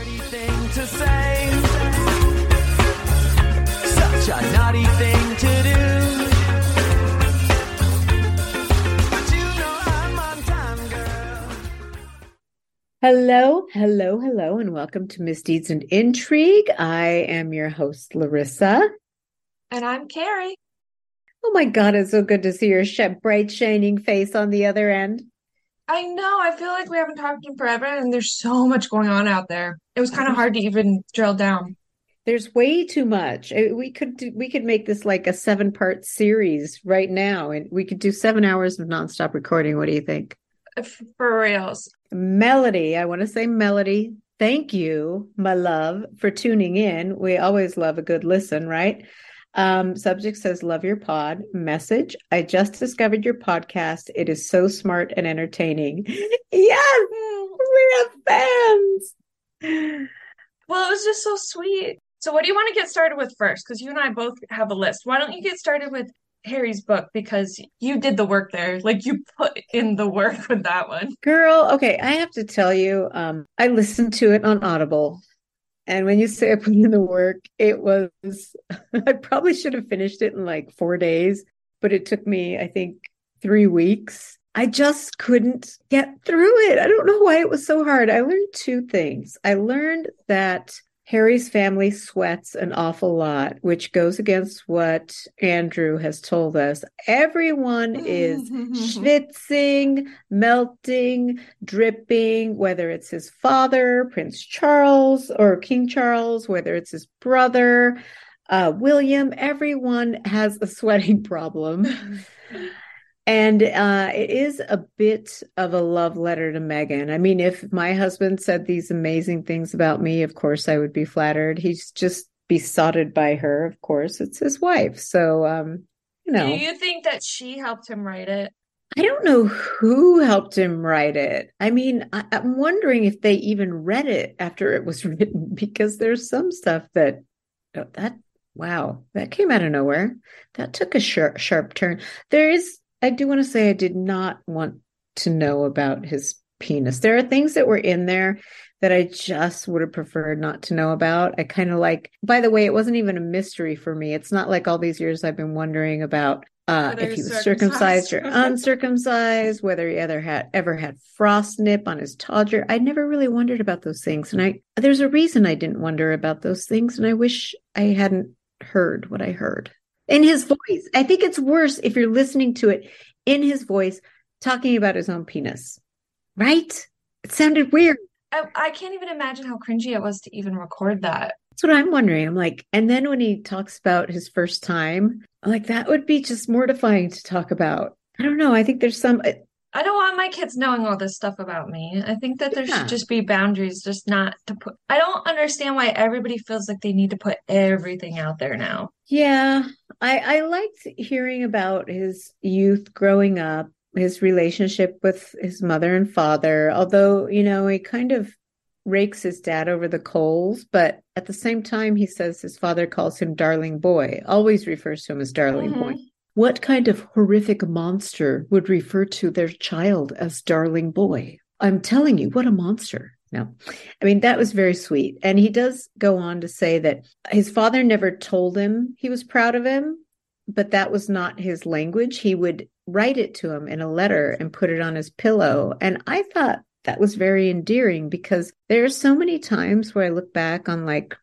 dirty thing to say. Such a naughty thing to do. But you know I'm on time, girl. Hello, hello, hello, and welcome to Misdeeds and Intrigue. I am your host, Larissa. And I'm Carrie. Oh my God, it's so good to see your bright, shining face on the other end. I know, I feel like we haven't talked in forever, and there's so much going on out there. It was kind of hard to even drill down. There's way too much. Uh, We could do, we could make this like a seven part series right now, and we could do seven hours of nonstop recording. What do you think? For reals. Melody, I want to say Melody. Thank you, my love, for tuning in. We always love a good listen, right? Um, subject says, Love your pod. Message, I just discovered your podcast. It is so smart and entertaining. Yes, we have fans. Well, it was just so sweet. So, what do you want to get started with first? Because you and I both have a list. Why don't you get started with Harry's book? Because you did the work there. Like, you put in the work with that one. Girl, okay, I have to tell you, um, I listened to it on Audible. And when you say I put in the work, it was, I probably should have finished it in like four days, but it took me, I think, three weeks. I just couldn't get through it. I don't know why it was so hard. I learned two things. I learned that Harry's family sweats an awful lot, which goes against what Andrew has told us. Everyone is schwitzing, melting, dripping, whether it's his father, Prince Charles, or King Charles, whether it's his brother, uh, William, everyone has a sweating problem. And uh, it is a bit of a love letter to Meghan. I mean, if my husband said these amazing things about me, of course I would be flattered. He's just besotted by her, of course. It's his wife. So, um, you know. Do you think that she helped him write it? I don't know who helped him write it. I mean, I, I'm wondering if they even read it after it was written because there's some stuff that that wow, that came out of nowhere. That took a sharp sharp turn. There is I do want to say I did not want to know about his penis. There are things that were in there that I just would have preferred not to know about. I kind of like by the way, it wasn't even a mystery for me. It's not like all these years I've been wondering about uh, if he was circumcised or uncircumcised, whether he ever had ever had frost nip on his todger. I never really wondered about those things, and I there's a reason I didn't wonder about those things, and I wish I hadn't heard what I heard in his voice. I think it's worse if you're listening to it in his voice talking about his own penis, right? It sounded weird. I, I can't even imagine how cringy it was to even record that. That's what I'm wondering. I'm like, and then when he talks about his first time, I'm like, that would be just mortifying to talk about. I don't know. I think there's some. I don't want my kids knowing all this stuff about me. I think that there Yeah. should just be boundaries, just not to put. I don't understand why everybody feels like they need to put everything out there now. Yeah, I I liked hearing about his youth growing up, his relationship with his mother and father. Although you know he kind of rakes his dad over the coals, but at the same time he says his father calls him darling boy, always refers to him as darling mm-hmm. boy. What kind of horrific monster would refer to their child as darling boy? I'm telling you, what a monster. No, I mean, that was very sweet. And he does go on to say that his father never told him he was proud of him, but that was not his language. He would write it to him in a letter and put it on his pillow. And I thought that was very endearing because there are so many times where I look back on like,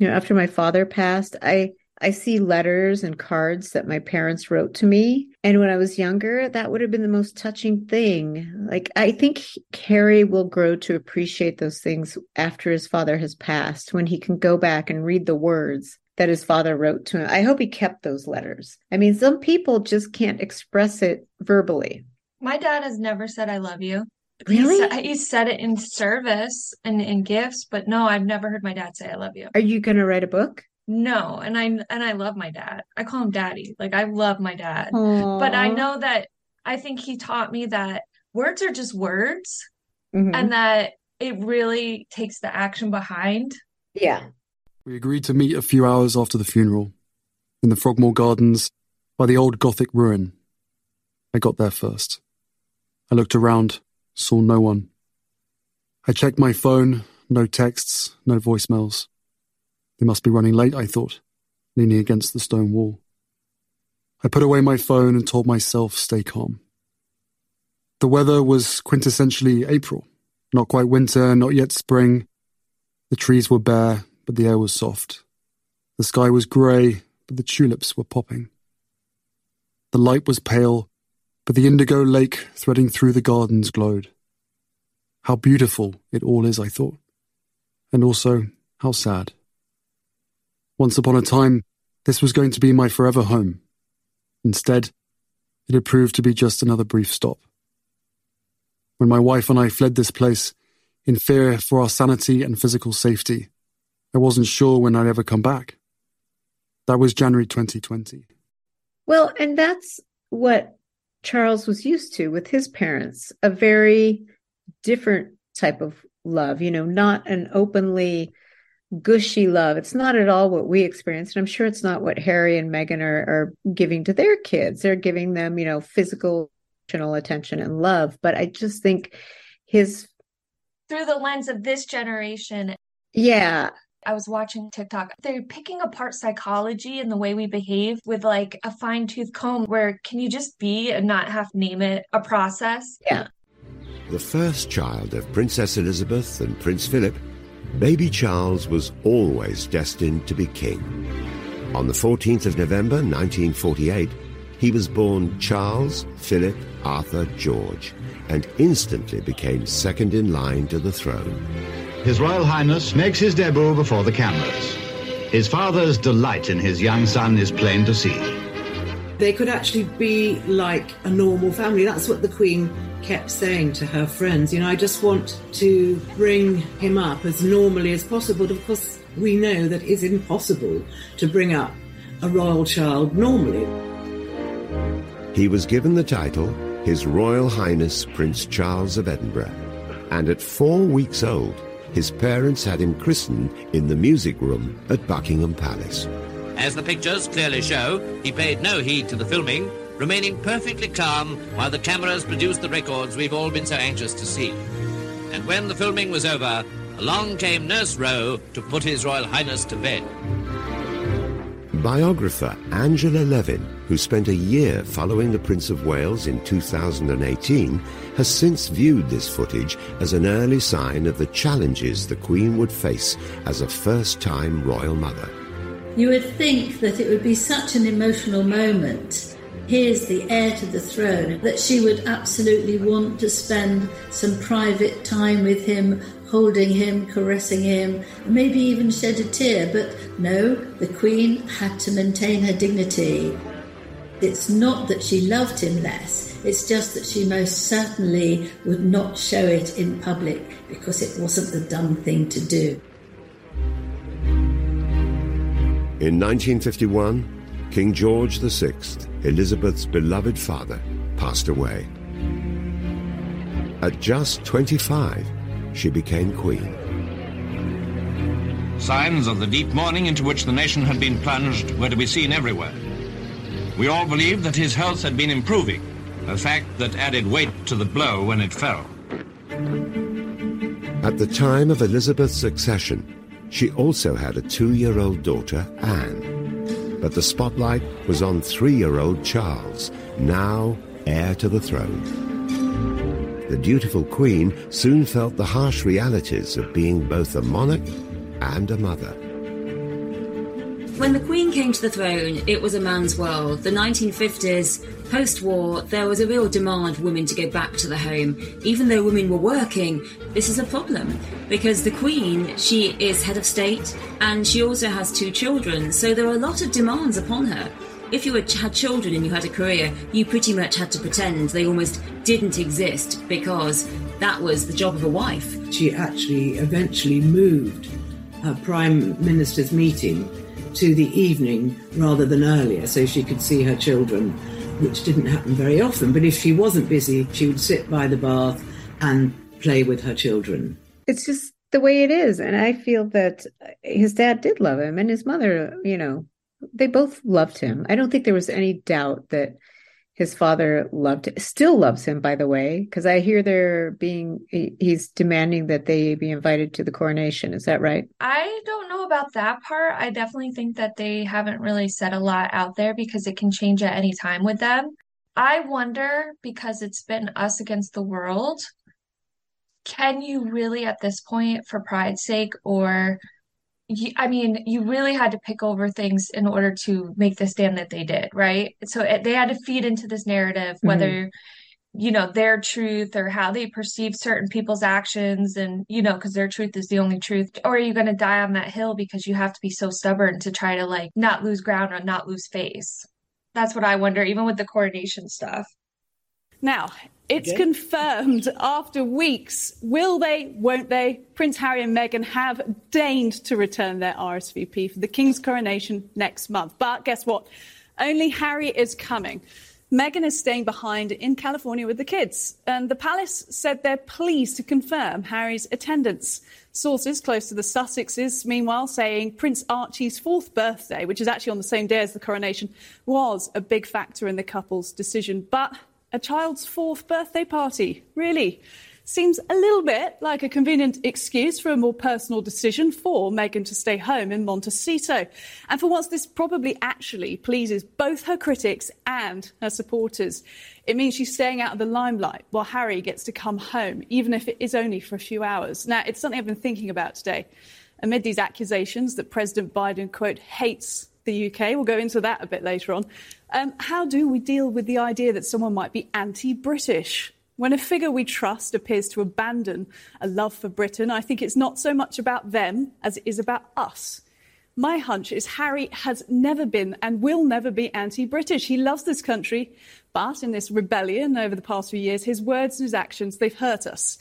you know, after my father passed, I I see letters and cards that my parents wrote to me. And when I was younger, that would have been the most touching thing. Like, I think Harry will grow to appreciate those things after his father has passed, when he can go back and read the words that his father wrote to him. I hope he kept those letters. I mean, some people just can't express it verbally. My dad has never said I love you. Really? He said, he said it in service and in gifts, but no, I've never heard my dad say I love you. Are you going to write a book? No, and I and I love my dad. I call him daddy. Like I love my dad. But I know that I think he taught me that words are just words Mhm. and that it really takes the action behind. yeah. We agreed to meet a few hours after the funeral in the Frogmore Gardens by the old Gothic ruin. I got there first. I looked around, saw no one. I checked my phone, no texts, no voicemails. They must be running late, I thought, leaning against the stone wall. I put away my phone and told myself stay calm. The weather was quintessentially April, not quite winter, not yet spring. The trees were bare, but the air was soft. The sky was grey, but the tulips were popping. The light was pale, but the indigo lake threading through the gardens glowed. How beautiful it all is, I thought, and also how sad. Once upon a time, this was going to be my forever home. Instead, it had proved to be just another brief stop. When my wife and I fled this place, in fear for our sanity and physical safety, I wasn't sure when I'd ever come back. That was January 2020. Well, and that's what Charles was used to with his parents a very different type of love, you know, not an openly gushy love. It's not at all what we experience. And I'm sure it's not what Harry and Meghan are, are giving to their kids. They're giving them, you know, physical attention and love. But I just think his. Through the lens of this generation. Yeah. I was watching TikTok. They're picking apart psychology and the way we behave with like a fine tooth comb, where can you just be and not have to name it a process? Yeah. The first child of Princess Elizabeth and Prince Philip, baby Charles was always destined to be king. On the 14th of November 1948, he was born Charles Philip Arthur George and instantly became second in line to the throne. His Royal Highness makes his debut before the cameras. His father's delight in his young son is plain to see. They could actually be like a normal family. That's what the Queen kept saying to her friends. You know, I just want to bring him up as normally as possible. But Of course, we know that it's impossible to bring up a royal child normally. He was given the title His Royal Highness Prince Charles of Edinburgh, and at four weeks old, his parents had him christened in the music room at Buckingham Palace. As the pictures clearly show, he paid no heed to the filming, remaining perfectly calm while the cameras produced the records we've all been so anxious to see. And when the filming was over, along came Nurse Rowe to put His Royal Highness to bed. Biographer Angela Levin, who spent a year following the Prince of Wales in 2018, has since viewed this footage as an early sign of the challenges the Queen would face as a first time royal mother. You would think that it would be such an emotional moment. Here's the heir to the throne, that she would absolutely want to spend some private time with him, holding him, caressing him, maybe even shed a tear. But no, the Queen had to maintain her dignity. It's not that she loved him less, it's just that she most certainly would not show it in public because it wasn't the dumb thing to do. In 1951, King George VI, Elizabeth's beloved father, passed away. At just 25, she became queen. Signs of the deep mourning into which the nation had been plunged were to be seen everywhere. We all believed that his health had been improving, a fact that added weight to the blow when it fell. At the time of Elizabeth's accession, she also had a two-year-old daughter, Anne. But the spotlight was on three-year-old Charles, now heir to the throne. The dutiful queen soon felt the harsh realities of being both a monarch and a mother. When the Queen came to the throne, it was a man's world. The 1950s, post war, there was a real demand for women to go back to the home. Even though women were working, this is a problem because the Queen, she is head of state and she also has two children, so there are a lot of demands upon her. If you had children and you had a career, you pretty much had to pretend they almost didn't exist because that was the job of a wife. She actually eventually moved her Prime Minister's meeting to the evening rather than earlier so she could see her children, which didn't happen very often. But if she wasn't busy, she would sit by the bath and play with her children. It's just the way it is. And I feel that his dad did love him and his mother, you know, they both loved him. I don't think there was any doubt that his father loved still loves him by the way because i hear they're being he- he's demanding that they be invited to the coronation is that right I don't know about that part. I definitely think that they haven't really said a lot out there because it can change at any time with them. I wonder because it's been us against the world, can you really at this point, for pride's sake, or I mean, you really had to pick over things in order to make the stand that they did, right? So it, they had to feed into this narrative, mm-hmm. whether you know their truth or how they perceive certain people's actions and you know because their truth is the only truth. Or are you going to die on that hill because you have to be so stubborn to try to like not lose ground or not lose face? That's what i wonder even with the coronation stuff. Now, it's Okay. confirmed after weeks. Will they, won't they? Prince Harry and Meghan have deigned to return their RSVP for the King's coronation next month. But guess what? Only Harry is coming. Meghan is staying behind in California with the kids. And the palace said they're pleased to confirm Harry's attendance. Sources close to the Sussexes, meanwhile, saying Prince Archie's fourth birthday, which is actually on the same day as the coronation, was a big factor in the couple's decision. But a child's fourth birthday party, really? Seems a little bit like a convenient excuse for a more personal decision for Meghan to stay home in Montecito. And for once, this probably actually pleases both her critics and her supporters. It means she's staying out of the limelight while Harry gets to come home, even if it is only for a few hours. Now, it's something I've been thinking about today. Amid these accusations that President Biden, quote, hates the UK, we'll go into that a bit later on. Um, how do we deal with the idea that someone might be anti British? When a figure we trust appears to abandon a love for Britain, I think it's not so much about them as it is about us. My hunch is Harry has never been and will never be anti British. He loves this country, but in this rebellion over the past few years, his words and his actions, they've hurt us.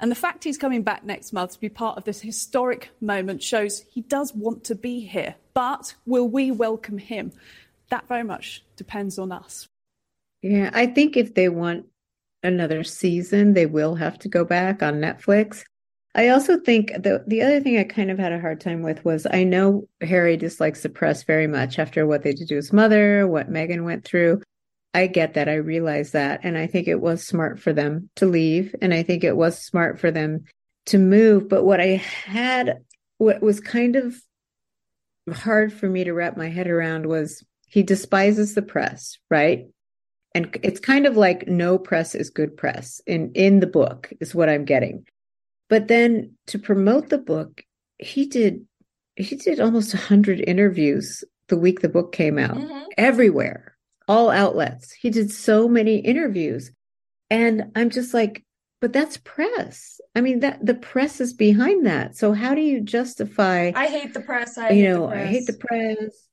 And the fact he's coming back next month to be part of this historic moment shows he does want to be here. But will we welcome him? That very much depends on us. Yeah, I think if they want another season, they will have to go back on Netflix. I also think the the other thing I kind of had a hard time with was I know Harry dislikes the press very much after what they did to his mother, what Meghan went through. I get that. I realize that. And I think it was smart for them to leave. And I think it was smart for them to move. But what I had, what was kind of hard for me to wrap my head around was he despises the press, right? And it's kind of like no press is good press in in the book is what I'm getting. But then to promote the book, he did he did almost 100 interviews the week the book came out mm-hmm. everywhere, all outlets. He did so many interviews. And I'm just like, but that's press. I mean that the press is behind that. So how do you justify i hate the press i you hate know, the I hate the press. press.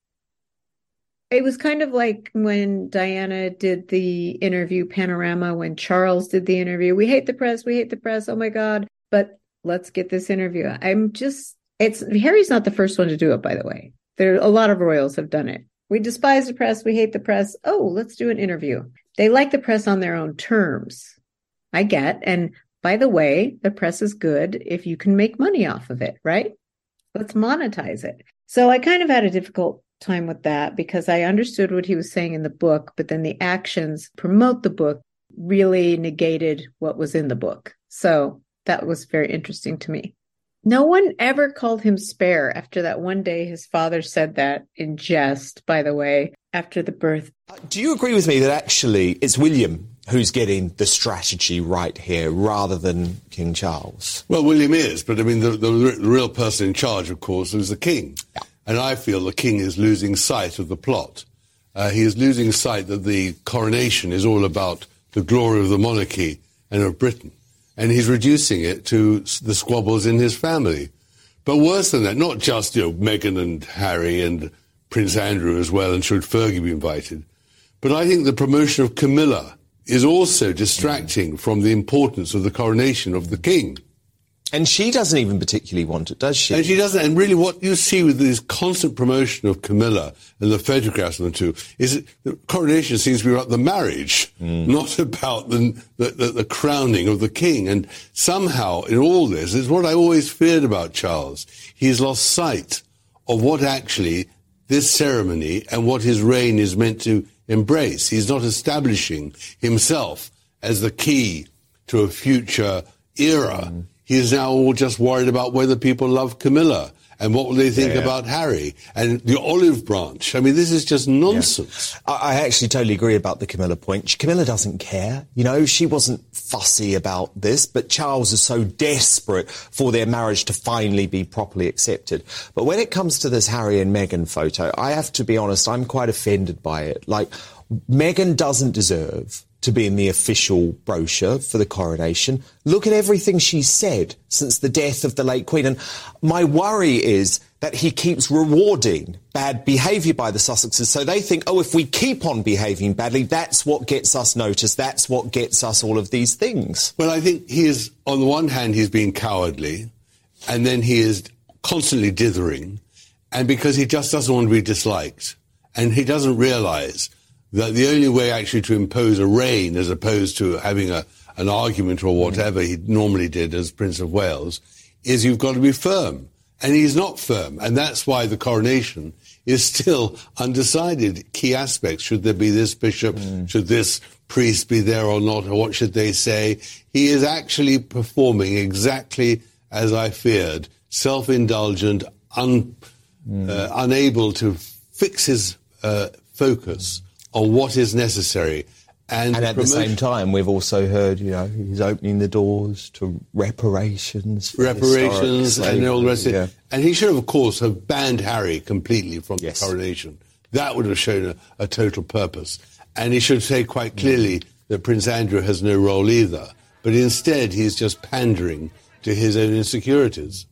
It was kind of like when Diana did the interview panorama, when Charles did the interview. We hate the press, we hate the press. Oh my God. But let's get this interview. I'm just, it's Harry's not the first one to do it, by the way. There are a lot of royals have done it. We despise the press, we hate the press. Oh, let's do an interview. They like the press on their own terms. I get. And by the way, the press is good if you can make money off of it, right? let's monetize it. So I kind of had a difficult time with that because I understood what he was saying in the book, but then the actions promote the book really negated what was in the book. So that was very interesting to me. No one ever called him spare after that one day his father said that in jest, by the way, after the birth. Do you agree with me that actually it's William who's getting the strategy right here rather than King Charles? Well, William is, but I mean, the, the, the real person in charge, of course, is the king. Yeah. And I feel the king is losing sight of the plot. Uh, he is losing sight that the coronation is all about the glory of the monarchy and of Britain. And he's reducing it to the squabbles in his family. But worse than that, not just, you know, Meghan and Harry and Prince Andrew as well, and should Fergie be invited, but I think the promotion of Camilla is also distracting mm. from the importance of the coronation of the king. And she doesn't even particularly want it, does she? And she doesn't. And really, what you see with this constant promotion of Camilla and the photographs of the two is that the coronation seems to be about the marriage, hmm. not about the, the, the, the crowning of the king. And somehow, in all this, is what I always feared about Charles. He's lost sight of what actually this ceremony and what his reign is meant to embrace. He's not establishing himself as the key to a future era. He is now all just worried about whether people love Camilla and what will they think Yeah. about Harry and the olive branch. I mean, this is just nonsense. I, I actually totally agree about the Camilla point. Camilla doesn't care. You know, she wasn't fussy about this, but Charles is so desperate for their marriage to finally be properly accepted. But when it comes to this Harry and Meghan photo, I have to be honest, I'm quite offended by it. Like, Meghan doesn't deserve to be in the official brochure for the coronation. Look at everything she's said since the death of the late Queen. And my worry is that he keeps rewarding bad behaviour by the Sussexes. So they think, oh, if we keep on behaving badly, that's what gets us noticed. That's what gets us all of these things. Well, I think he is, on the one hand, he's being cowardly, and then he is constantly dithering, and because he just doesn't want to be disliked. And he doesn't realize that the only way actually to impose a reign, as opposed to having a, an argument or whatever he normally did as Prince of Wales, is you've got to be firm. And he's not firm. And that's why the coronation is still undecided. Key aspects. Should there be this bishop? Should this priest be there or not? Or what should they say? He is actually performing exactly as I feared. Self-indulgent, un, uh, unable to fix his uh, focus on what is necessary. And, And at the same time, we've also heard, you know, he's opening the doors to reparations. reparations and all the rest of it. And he should of course, have banned Harry completely from the coronation. That would have shown a, a total purpose. And he should say quite clearly that Prince Andrew has no role either. But instead, he's just pandering to his own insecurities.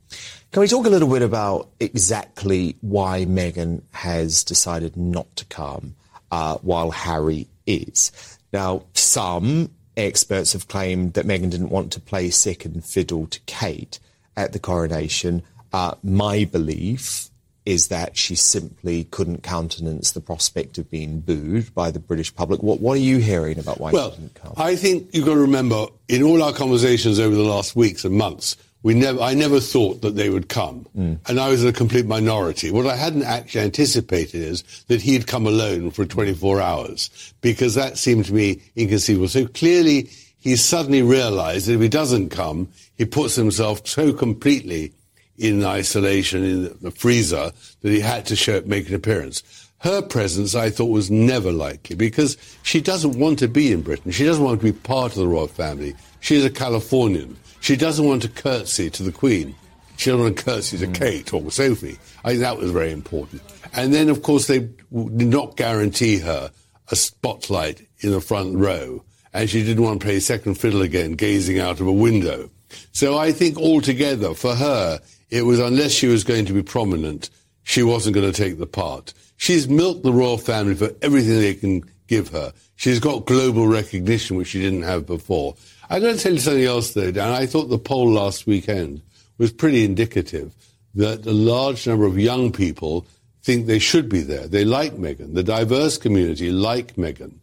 Can we talk a little bit about exactly why Meghan has decided not to come uh, while Harry is? Now, some experts have claimed that Meghan didn't want to play second fiddle to Kate at the coronation. Uh, my belief is that she simply couldn't countenance the prospect of being booed by the British public. What, what are you hearing about why Well, she didn't come? I think you've got to remember, in all our conversations over the last weeks and months, we never, I never thought that they would come. Mm. And I was in a complete minority. What I hadn't actually anticipated is that he'd come alone for 24 hours, because that seemed to me inconceivable. So clearly, he suddenly realized that if he doesn't come, he puts himself so completely in isolation in the- the freezer that he had to show make an appearance. Her presence, I thought, was never likely because she doesn't want to be in Britain. She doesn't want to be part of the royal family. She's a Californian. She doesn't want to curtsy to the Queen. She doesn't want to curtsy to hmm. Kate or Sophie. I think that was very important. And then, of course, they did not guarantee her a spotlight in the front row. And she didn't want to play second fiddle again, gazing out of a window. So I think altogether, for her, it was unless she was going to be prominent, she wasn't going to take the part. She's milked the royal family for everything they can give her. She's got global recognition, which she didn't have before. I'm going to tell you something else, though, Dan. I thought the poll last weekend was pretty indicative that a large number of young people think they should be there. They like Meghan. The diverse community like Meghan.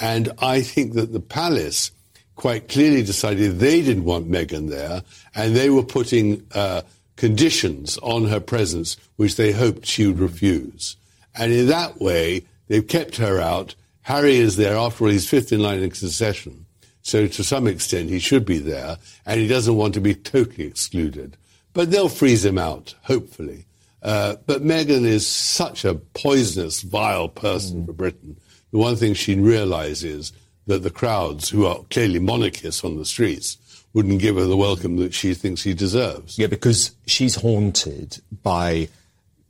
And I think that the palace quite clearly decided they didn't want Meghan there, and they were putting uh, conditions on her presence which they hoped she would refuse. And in that way, they've kept her out. Harry is there. After all, he's fifth in line in succession. So to some extent, he should be there, and he doesn't want to be totally excluded. But they'll freeze him out, hopefully. Uh, but Meghan is such a poisonous, vile person for Britain. The one thing she realizes that the crowds, who are clearly monarchists on the streets, wouldn't give her the welcome that she thinks she deserves. Yeah, because she's haunted by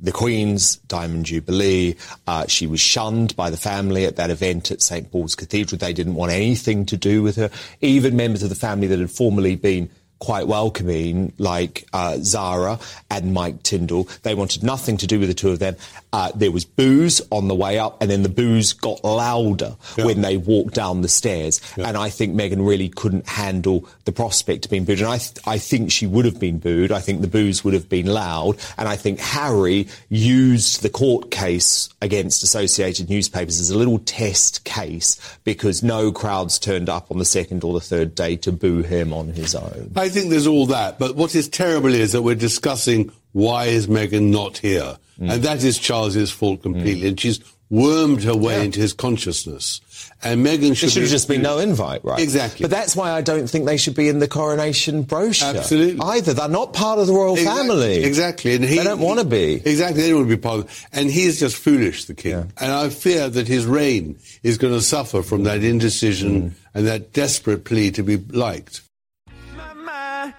the Queen's Diamond Jubilee. Uh, she was shunned by the family at that event at St Paul's Cathedral. They didn't want anything to do with her. Even members of the family that had formerly been quite welcoming, like uh, Zara and Mike Tindall, they wanted nothing to do with the two of them. Uh, there was boos on the way up, and then the boos got louder when they walked down the stairs. And I think Meghan really couldn't handle the prospect of being booed. And I, th- I think she would have been booed. I think the boos would have been loud. And I think Harry used the court case against Associated Newspapers as a little test case because no crowds turned up on the second or the third day to boo him on his own. I think there's all that, but what is terrible is that we're discussing why is Meghan not here, mm. and that is Charles's fault completely. And she's wormed her way into his consciousness. And Meghan should, should be- have just been no invite, right? Exactly. But that's why I don't think they should be in the coronation brochure. Absolutely. Either. They're not part of the royal Exactly, family. Exactly. And he, They don't want to be. Exactly. They don't want to be part of. And he's just foolish, the king. And I fear that his reign is going to suffer from that indecision mm. and that desperate plea to be liked.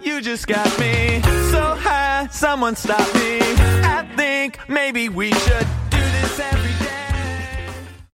You just got me so high. Someone stop me. I think maybe we should